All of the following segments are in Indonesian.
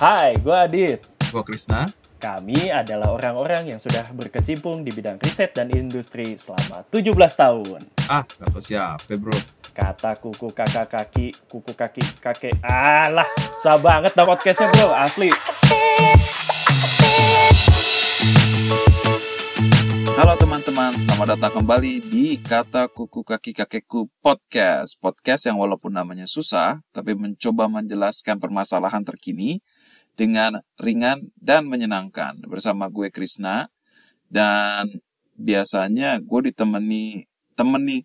Hai, gue Adit. Gue Krisna. Kami adalah orang-orang yang sudah berkecimpung di bidang riset dan industri selama 17 tahun. Ah, kata siapa bro? Kata kuku kakak kaki, kuku kaki kakek. Alah, susah banget dong podcastnya bro, asli. Halo teman-teman, selamat datang kembali di Kata Kuku Kaki Kakekku Podcast. Podcast yang walaupun namanya susah, tapi mencoba menjelaskan permasalahan terkini dengan ringan dan menyenangkan. Bersama gue Krisna, dan biasanya gue ditemani temen nih.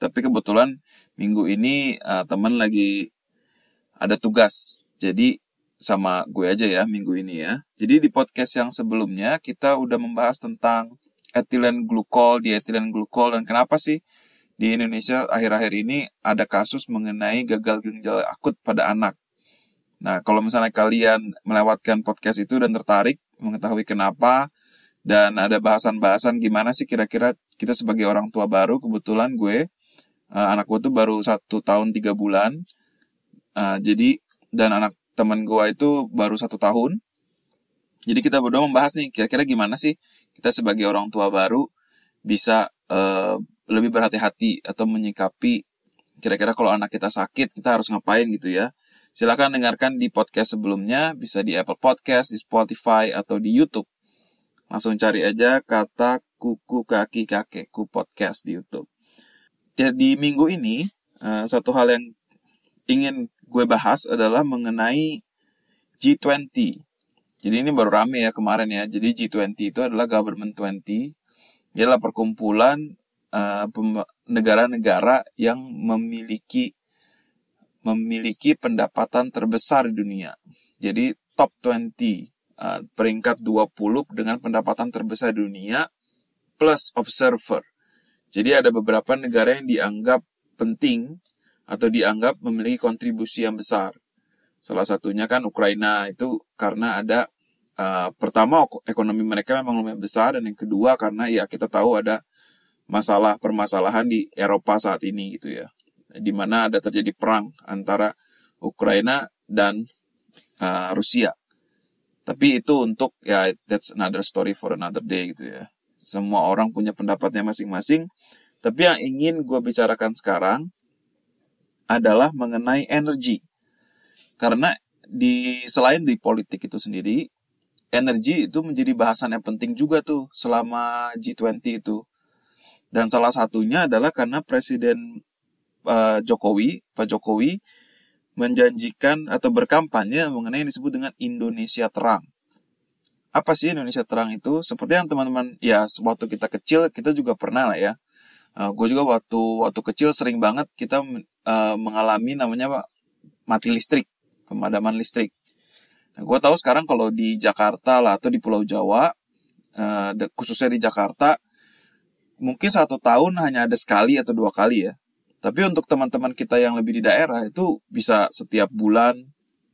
Tapi kebetulan minggu ini uh, temen lagi ada tugas. Jadi sama gue aja ya minggu ini ya. Jadi di podcast yang sebelumnya kita udah membahas tentang etilen glukol, di etilen glukol dan kenapa sih di Indonesia akhir-akhir ini ada kasus mengenai gagal ginjal akut pada anak. Nah, kalau misalnya kalian melewatkan podcast itu dan tertarik mengetahui kenapa dan ada bahasan-bahasan gimana sih kira-kira kita sebagai orang tua baru, kebetulan gue, uh, anak gue tuh baru satu tahun tiga bulan, uh, jadi dan anak temen gue itu baru satu tahun. Jadi kita berdua membahas nih, kira-kira gimana sih kita sebagai orang tua baru bisa uh, lebih berhati-hati atau menyikapi kira-kira kalau anak kita sakit kita harus ngapain gitu ya. Silahkan dengarkan di podcast sebelumnya, bisa di Apple Podcast, di Spotify, atau di YouTube. Langsung cari aja kata kuku kaki kakekku podcast di YouTube. Jadi minggu ini, uh, satu hal yang ingin gue bahas adalah mengenai G20 jadi ini baru rame ya kemarin ya. Jadi G20 itu adalah government 20. Dia adalah perkumpulan negara eh, negara-negara yang memiliki memiliki pendapatan terbesar di dunia. Jadi top 20 uh, peringkat 20 dengan pendapatan terbesar di dunia plus observer. Jadi ada beberapa negara yang dianggap penting atau dianggap memiliki kontribusi yang besar. Salah satunya kan Ukraina itu karena ada uh, pertama ekonomi mereka memang lumayan besar dan yang kedua karena ya kita tahu ada masalah permasalahan di Eropa saat ini gitu ya. Di mana ada terjadi perang antara Ukraina dan uh, Rusia. Tapi itu untuk ya that's another story for another day gitu ya. Semua orang punya pendapatnya masing-masing. Tapi yang ingin gue bicarakan sekarang adalah mengenai energi karena di selain di politik itu sendiri, energi itu menjadi bahasan yang penting juga tuh selama G20 itu. Dan salah satunya adalah karena Presiden uh, Jokowi, Pak Jokowi, menjanjikan atau berkampanye mengenai yang disebut dengan Indonesia Terang. Apa sih Indonesia Terang itu? Seperti yang teman-teman, ya waktu kita kecil kita juga pernah lah ya. Uh, gue juga waktu waktu kecil sering banget kita uh, mengalami namanya mati listrik pemadaman listrik. Nah, gue tahu sekarang kalau di Jakarta lah atau di Pulau Jawa, uh, khususnya di Jakarta, mungkin satu tahun hanya ada sekali atau dua kali ya. Tapi untuk teman-teman kita yang lebih di daerah itu bisa setiap bulan,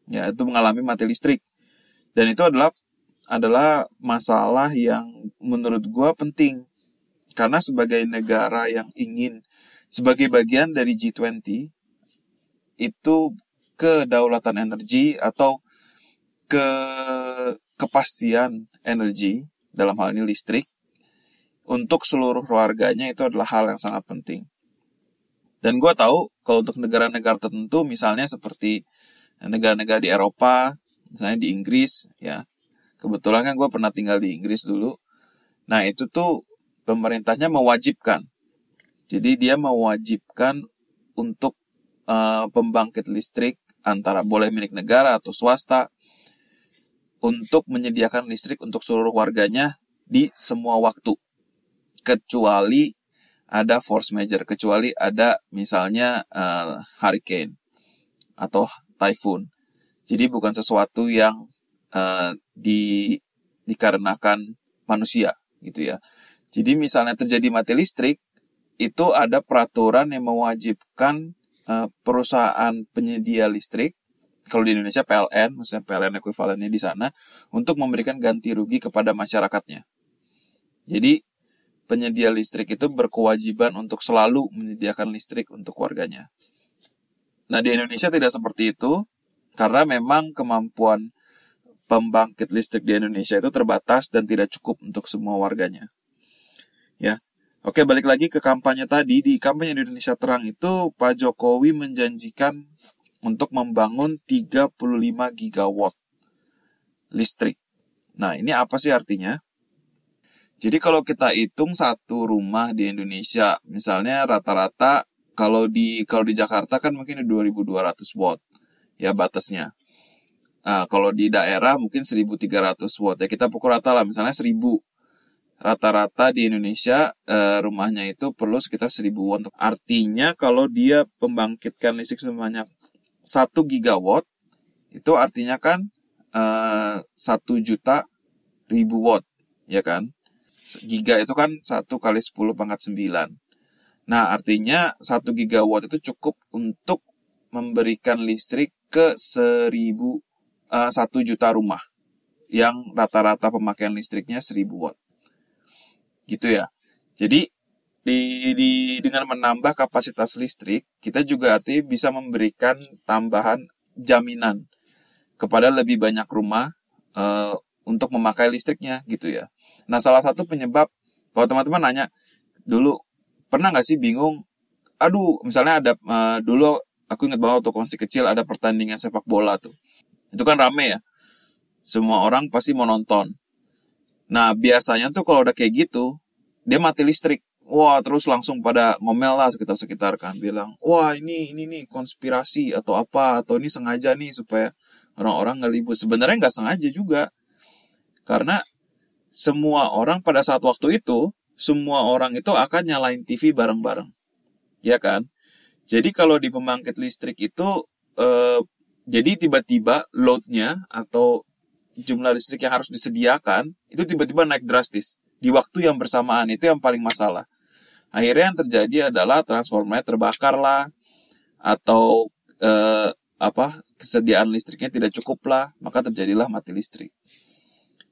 ya itu mengalami mati listrik. Dan itu adalah adalah masalah yang menurut gue penting. Karena sebagai negara yang ingin sebagai bagian dari G20 itu kedaulatan energi atau ke kepastian energi dalam hal ini listrik untuk seluruh keluarganya itu adalah hal yang sangat penting. Dan gue tahu kalau untuk negara-negara tertentu misalnya seperti negara-negara di Eropa, misalnya di Inggris, ya kebetulan kan gue pernah tinggal di Inggris dulu. Nah itu tuh pemerintahnya mewajibkan. Jadi dia mewajibkan untuk uh, pembangkit listrik antara boleh milik negara atau swasta untuk menyediakan listrik untuk seluruh warganya di semua waktu. Kecuali ada force major, kecuali ada misalnya uh, hurricane atau typhoon. Jadi bukan sesuatu yang uh, di dikarenakan manusia gitu ya. Jadi misalnya terjadi mati listrik, itu ada peraturan yang mewajibkan Eh, perusahaan penyedia listrik kalau di Indonesia PLN, maksudnya PLN ekuivalennya di sana, untuk memberikan ganti rugi kepada masyarakatnya. Jadi, penyedia listrik itu berkewajiban untuk selalu menyediakan listrik untuk warganya. Nah, di Indonesia tidak seperti itu, karena memang kemampuan pembangkit listrik di Indonesia itu terbatas dan tidak cukup untuk semua warganya. Ya. Oke, balik lagi ke kampanye tadi. Di kampanye Indonesia Terang itu Pak Jokowi menjanjikan untuk membangun 35 gigawatt listrik. Nah, ini apa sih artinya? Jadi kalau kita hitung satu rumah di Indonesia, misalnya rata-rata kalau di kalau di Jakarta kan mungkin 2200 watt ya batasnya. Nah, kalau di daerah mungkin 1300 watt ya kita pukul rata lah misalnya 1000 rata-rata di Indonesia eh, rumahnya itu perlu sekitar 1000 watt. Artinya kalau dia pembangkitkan listrik sebanyak 1 gigawatt itu artinya kan eh, 1 juta ribu watt ya kan giga itu kan 1 kali 10 pangkat 9. Nah, artinya 1 gigawatt itu cukup untuk memberikan listrik ke 1000 uh, 1 juta rumah yang rata-rata pemakaian listriknya 1000 watt. Gitu ya. Jadi di, di dengan menambah kapasitas listrik, kita juga artinya bisa memberikan tambahan jaminan kepada lebih banyak rumah uh, untuk memakai listriknya gitu ya. Nah salah satu penyebab kalau teman-teman nanya dulu pernah nggak sih bingung? Aduh misalnya ada uh, dulu aku ingat banget waktu masih kecil ada pertandingan sepak bola tuh. Itu kan rame ya. Semua orang pasti mau nonton. Nah biasanya tuh kalau udah kayak gitu dia mati listrik. Wah terus langsung pada ngomel lah sekitar-sekitar kan bilang wah ini ini nih konspirasi atau apa atau ini sengaja nih supaya orang-orang nggak libur sebenarnya nggak sengaja juga karena semua orang pada saat waktu itu, semua orang itu akan nyalain TV bareng-bareng. Ya kan? Jadi kalau di pembangkit listrik itu, eh, jadi tiba-tiba loadnya atau jumlah listrik yang harus disediakan, itu tiba-tiba naik drastis. Di waktu yang bersamaan, itu yang paling masalah. Akhirnya yang terjadi adalah transformer terbakar lah, atau eh, apa kesediaan listriknya tidak cukup lah, maka terjadilah mati listrik.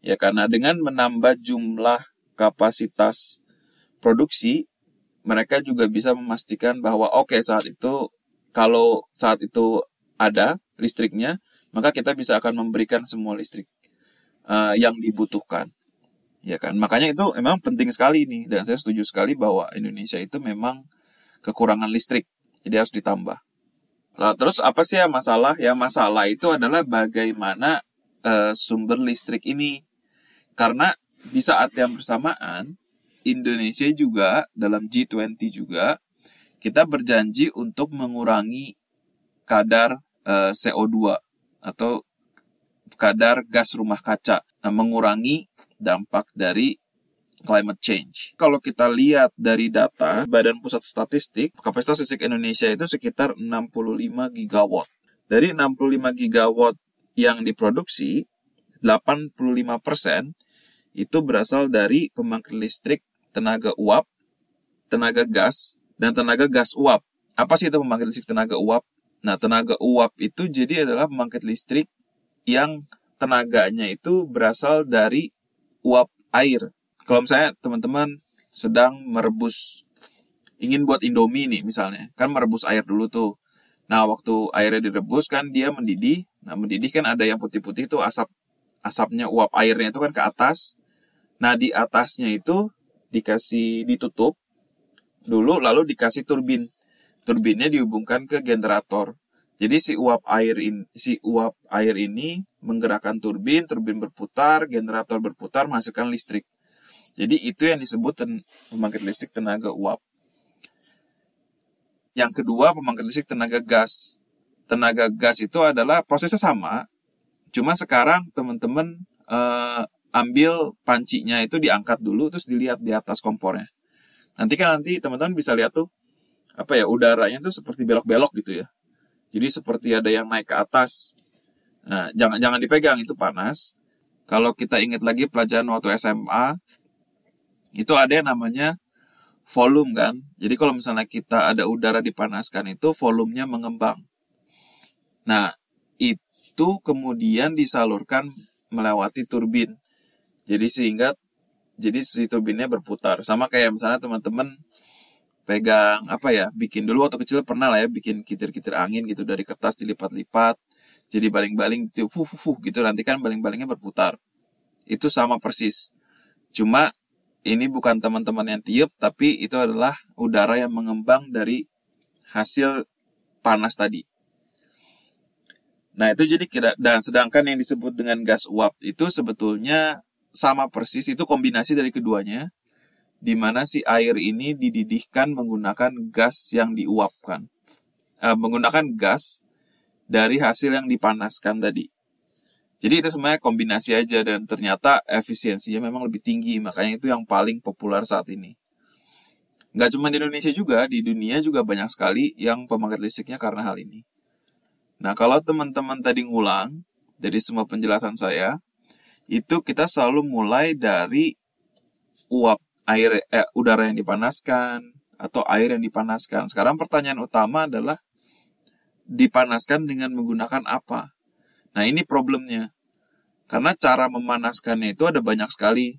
Ya karena dengan menambah jumlah kapasitas produksi, mereka juga bisa memastikan bahwa oke okay, saat itu kalau saat itu ada listriknya, maka kita bisa akan memberikan semua listrik uh, yang dibutuhkan. Ya kan? Makanya itu memang penting sekali ini dan saya setuju sekali bahwa Indonesia itu memang kekurangan listrik. Jadi harus ditambah. Nah, terus apa sih ya masalah? Ya masalah itu adalah bagaimana uh, sumber listrik ini karena di saat yang bersamaan, Indonesia juga dalam G20 juga kita berjanji untuk mengurangi kadar uh, eh, CO2 atau kadar gas rumah kaca, nah, mengurangi dampak dari climate change. Kalau kita lihat dari data Badan Pusat Statistik, kapasitas listrik Indonesia itu sekitar 65 gigawatt. Dari 65 gigawatt yang diproduksi, 85 persen itu berasal dari pembangkit listrik tenaga uap, tenaga gas, dan tenaga gas uap. Apa sih itu pembangkit listrik tenaga uap? Nah, tenaga uap itu jadi adalah pembangkit listrik yang tenaganya itu berasal dari uap air. Kalau misalnya teman-teman sedang merebus, ingin buat indomie nih misalnya, kan merebus air dulu tuh. Nah, waktu airnya direbus kan dia mendidih. Nah, mendidih kan ada yang putih-putih itu asap asapnya uap airnya itu kan ke atas. Nah, di atasnya itu dikasih ditutup dulu lalu dikasih turbin. Turbinnya dihubungkan ke generator. Jadi si uap air ini si uap air ini menggerakkan turbin, turbin berputar, generator berputar menghasilkan listrik. Jadi itu yang disebut pembangkit listrik tenaga uap. Yang kedua, pembangkit listrik tenaga gas. Tenaga gas itu adalah prosesnya sama, cuma sekarang teman-teman eh, ambil pancinya itu diangkat dulu terus dilihat di atas kompornya. Nanti kan nanti teman-teman bisa lihat tuh apa ya udaranya tuh seperti belok-belok gitu ya. Jadi seperti ada yang naik ke atas. Nah, jangan jangan dipegang itu panas. Kalau kita ingat lagi pelajaran waktu SMA itu ada yang namanya volume kan. Jadi kalau misalnya kita ada udara dipanaskan itu volumenya mengembang. Nah, itu kemudian disalurkan melewati turbin. Jadi sehingga jadi si turbinnya berputar. Sama kayak misalnya teman-teman pegang apa ya, bikin dulu waktu kecil pernah lah ya bikin kitir-kitir angin gitu dari kertas dilipat-lipat. jadi baling-baling fuh, fuh, fuh, gitu nanti kan baling-balingnya berputar. Itu sama persis. Cuma ini bukan teman-teman yang tiup, tapi itu adalah udara yang mengembang dari hasil panas tadi. Nah itu jadi kira dan sedangkan yang disebut dengan gas uap itu sebetulnya sama persis itu kombinasi dari keduanya di mana si air ini dididihkan menggunakan gas yang diuapkan. Uh, menggunakan gas dari hasil yang dipanaskan tadi. Jadi itu semuanya kombinasi aja dan ternyata efisiensinya memang lebih tinggi, makanya itu yang paling populer saat ini. Nggak cuma di Indonesia juga, di dunia juga banyak sekali yang pembangkit listriknya karena hal ini. Nah, kalau teman-teman tadi ngulang dari semua penjelasan saya, itu kita selalu mulai dari uap air eh, udara yang dipanaskan atau air yang dipanaskan. Sekarang pertanyaan utama adalah dipanaskan dengan menggunakan apa? Nah, ini problemnya. Karena cara memanaskannya itu ada banyak sekali.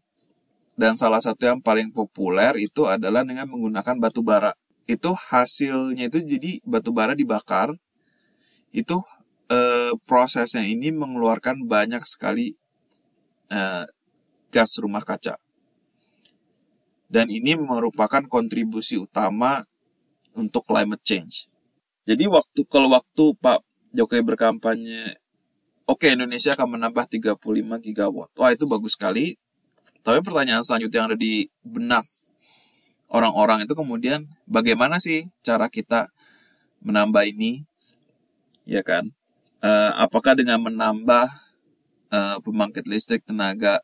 Dan salah satu yang paling populer itu adalah dengan menggunakan batu bara. Itu hasilnya itu jadi batu bara dibakar. Itu eh, prosesnya ini mengeluarkan banyak sekali eh, gas rumah kaca. Dan ini merupakan kontribusi utama untuk climate change. Jadi waktu kalau waktu Pak Jokowi berkampanye, oke okay, Indonesia akan menambah 35 gigawatt. Wah itu bagus sekali. Tapi pertanyaan selanjutnya yang ada di benak orang-orang itu kemudian bagaimana sih cara kita menambah ini, ya kan? Uh, apakah dengan menambah uh, pembangkit listrik tenaga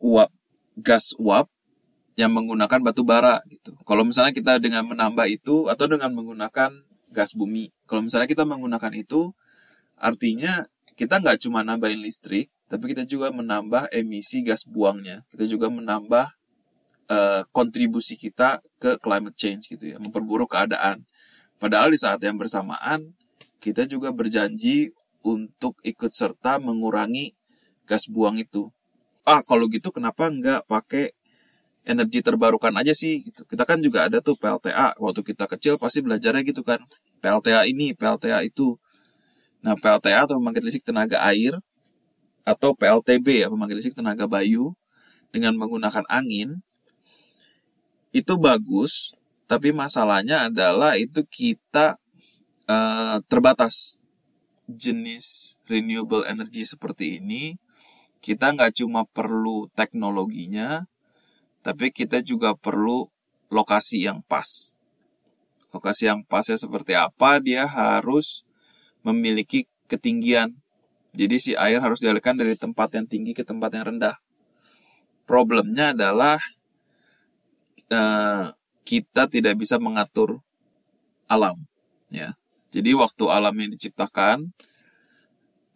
uap gas uap yang menggunakan batu bara gitu. Kalau misalnya kita dengan menambah itu atau dengan menggunakan gas bumi. Kalau misalnya kita menggunakan itu, artinya kita nggak cuma nambahin listrik, tapi kita juga menambah emisi gas buangnya. Kita juga menambah uh, kontribusi kita ke climate change gitu ya, memperburuk keadaan. Padahal di saat yang bersamaan, kita juga berjanji untuk ikut serta mengurangi gas buang itu. Ah, kalau gitu kenapa nggak pakai energi terbarukan aja sih gitu. Kita kan juga ada tuh PLTA waktu kita kecil pasti belajarnya gitu kan. PLTA ini, PLTA itu. Nah, PLTA atau pembangkit listrik tenaga air atau PLTB ya, pembangkit listrik tenaga bayu dengan menggunakan angin itu bagus, tapi masalahnya adalah itu kita uh, terbatas jenis renewable energy seperti ini kita nggak cuma perlu teknologinya tapi kita juga perlu lokasi yang pas. Lokasi yang pasnya seperti apa, dia harus memiliki ketinggian. Jadi si air harus dialihkan dari tempat yang tinggi ke tempat yang rendah. Problemnya adalah uh, kita tidak bisa mengatur alam, ya. Jadi waktu alam yang diciptakan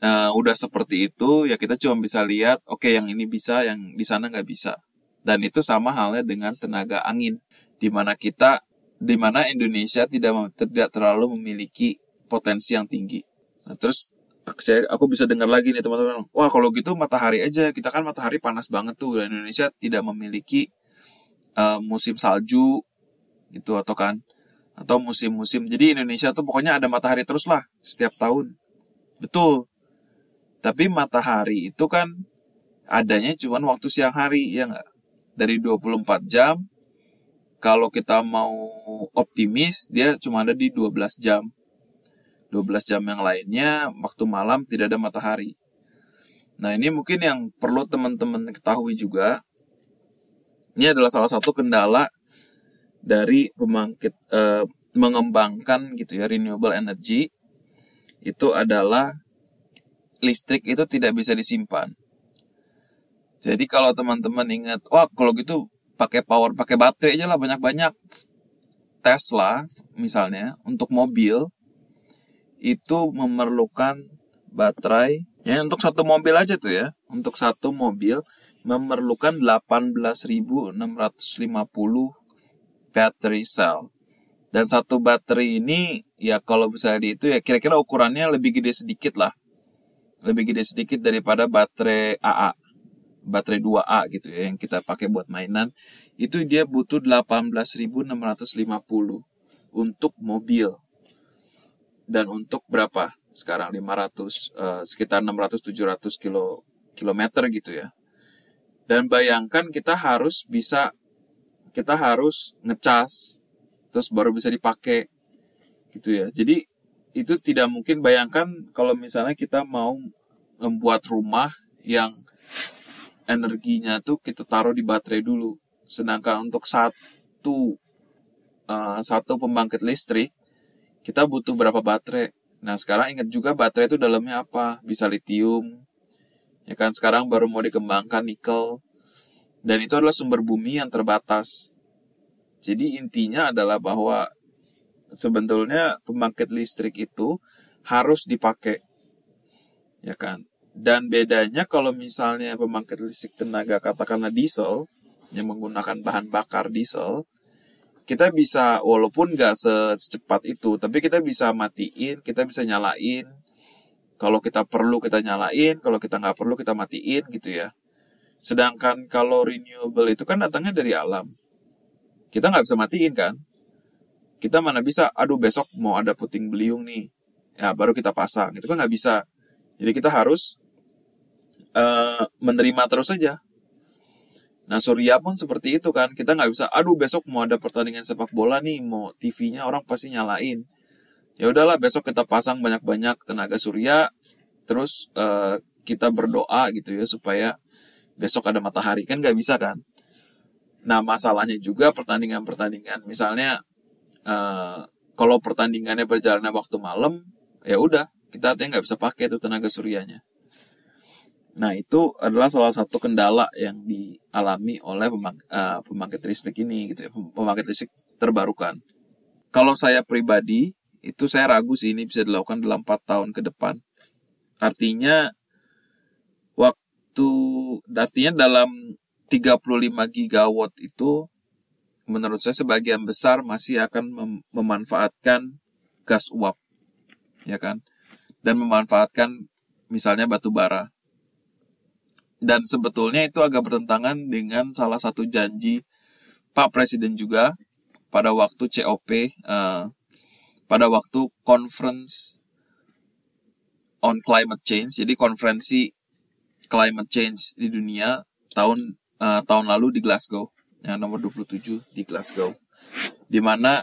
uh, udah seperti itu, ya kita cuma bisa lihat, oke okay, yang ini bisa, yang di sana nggak bisa. Dan itu sama halnya dengan tenaga angin, di mana kita, di mana Indonesia tidak tidak terlalu memiliki potensi yang tinggi. Nah, terus saya aku bisa dengar lagi nih teman-teman, wah kalau gitu matahari aja, kita kan matahari panas banget tuh, dan Indonesia tidak memiliki uh, musim salju gitu atau kan atau musim-musim. Jadi Indonesia tuh pokoknya ada matahari terus lah setiap tahun. Betul. Tapi matahari itu kan adanya cuma waktu siang hari ya nggak dari 24 jam kalau kita mau optimis dia cuma ada di 12 jam 12 jam yang lainnya waktu malam tidak ada matahari nah ini mungkin yang perlu teman-teman ketahui juga ini adalah salah satu kendala dari pembangkit eh, mengembangkan gitu ya renewable energy itu adalah listrik itu tidak bisa disimpan jadi kalau teman-teman ingat, wah kalau gitu pakai power, pakai baterai aja lah banyak-banyak. Tesla misalnya untuk mobil itu memerlukan baterai ya untuk satu mobil aja tuh ya. Untuk satu mobil memerlukan 18.650 battery cell. Dan satu baterai ini ya kalau bisa di itu ya kira-kira ukurannya lebih gede sedikit lah. Lebih gede sedikit daripada baterai AA baterai 2A gitu ya yang kita pakai buat mainan itu dia butuh 18.650 untuk mobil dan untuk berapa sekarang 500 uh, sekitar 600 700 kilo kilometer gitu ya. Dan bayangkan kita harus bisa kita harus ngecas terus baru bisa dipakai gitu ya. Jadi itu tidak mungkin bayangkan kalau misalnya kita mau membuat rumah yang energinya tuh kita taruh di baterai dulu. Sedangkan untuk satu uh, satu pembangkit listrik kita butuh berapa baterai. Nah sekarang ingat juga baterai itu dalamnya apa? Bisa litium, ya kan sekarang baru mau dikembangkan nikel, dan itu adalah sumber bumi yang terbatas. Jadi intinya adalah bahwa sebetulnya pembangkit listrik itu harus dipakai, ya kan? Dan bedanya kalau misalnya pembangkit listrik tenaga katakanlah diesel yang menggunakan bahan bakar diesel, kita bisa walaupun nggak secepat itu tapi kita bisa matiin kita bisa nyalain kalau kita perlu kita nyalain kalau kita nggak perlu kita matiin gitu ya sedangkan kalau renewable itu kan datangnya dari alam. Kita nggak bisa matiin kan? Kita mana bisa aduh besok mau ada puting beliung nih. Ya baru kita pasang. Itu kan nggak bisa. Jadi kita harus uh, menerima terus saja. Nah Surya pun seperti itu kan, kita nggak bisa, aduh besok mau ada pertandingan sepak bola nih, mau TV-nya orang pasti nyalain. Ya udahlah besok kita pasang banyak-banyak tenaga surya, terus uh, kita berdoa gitu ya supaya besok ada matahari kan nggak bisa kan. Nah masalahnya juga pertandingan-pertandingan, misalnya uh, kalau pertandingannya berjalan waktu malam, ya udah kita artinya nggak bisa pakai tuh tenaga suryanya. Nah, itu adalah salah satu kendala yang dialami oleh pembang, uh, pembangkit listrik ini gitu ya, pembangkit listrik terbarukan. Kalau saya pribadi, itu saya ragu sih ini bisa dilakukan dalam 4 tahun ke depan. Artinya waktu artinya dalam 35 gigawatt itu menurut saya sebagian besar masih akan mem memanfaatkan gas uap ya kan? Dan memanfaatkan misalnya batu bara. Dan sebetulnya itu agak bertentangan dengan salah satu janji Pak Presiden juga pada waktu COP, uh, eh, pada waktu conference on climate change, jadi konferensi climate change di dunia tahun uh, tahun lalu di Glasgow, yang nomor 27 di Glasgow, di mana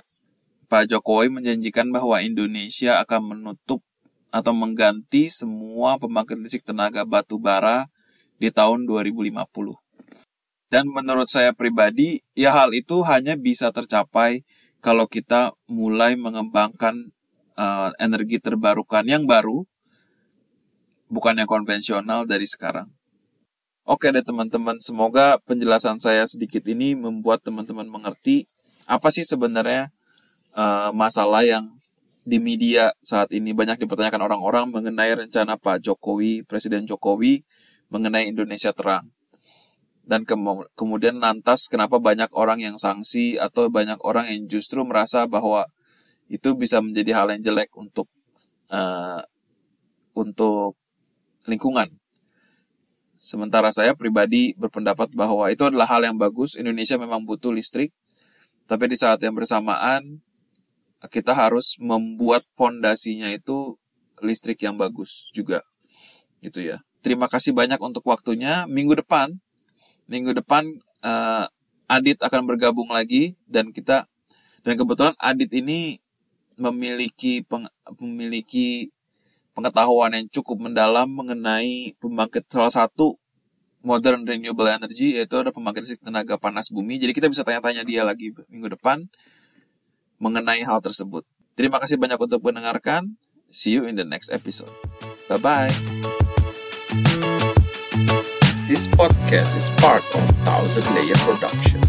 Pak Jokowi menjanjikan bahwa Indonesia akan menutup atau mengganti semua pembangkit listrik tenaga batu bara di tahun 2050. Dan menurut saya pribadi, ya hal itu hanya bisa tercapai kalau kita mulai mengembangkan uh, energi terbarukan yang baru, bukan yang konvensional dari sekarang. Oke deh teman-teman, semoga penjelasan saya sedikit ini membuat teman-teman mengerti apa sih sebenarnya uh, masalah yang di media saat ini banyak dipertanyakan orang-orang mengenai rencana Pak Jokowi, Presiden Jokowi mengenai Indonesia terang. Dan ke kemudian lantas kenapa banyak orang yang sanksi atau banyak orang yang justru merasa bahwa itu bisa menjadi hal yang jelek untuk uh, untuk lingkungan. Sementara saya pribadi berpendapat bahwa itu adalah hal yang bagus. Indonesia memang butuh listrik, tapi di saat yang bersamaan kita harus membuat fondasinya itu listrik yang bagus juga, gitu ya. Terima kasih banyak untuk waktunya. Minggu depan, minggu depan uh, Adit akan bergabung lagi dan kita dan kebetulan Adit ini memiliki peng, memiliki pengetahuan yang cukup mendalam mengenai pembangkit salah satu modern renewable energy yaitu ada pembangkit listrik tenaga panas bumi. Jadi kita bisa tanya-tanya dia lagi minggu depan mengenai hal tersebut. Terima kasih banyak untuk mendengarkan. See you in the next episode. Bye bye. This podcast is part of Thousand Layer Production.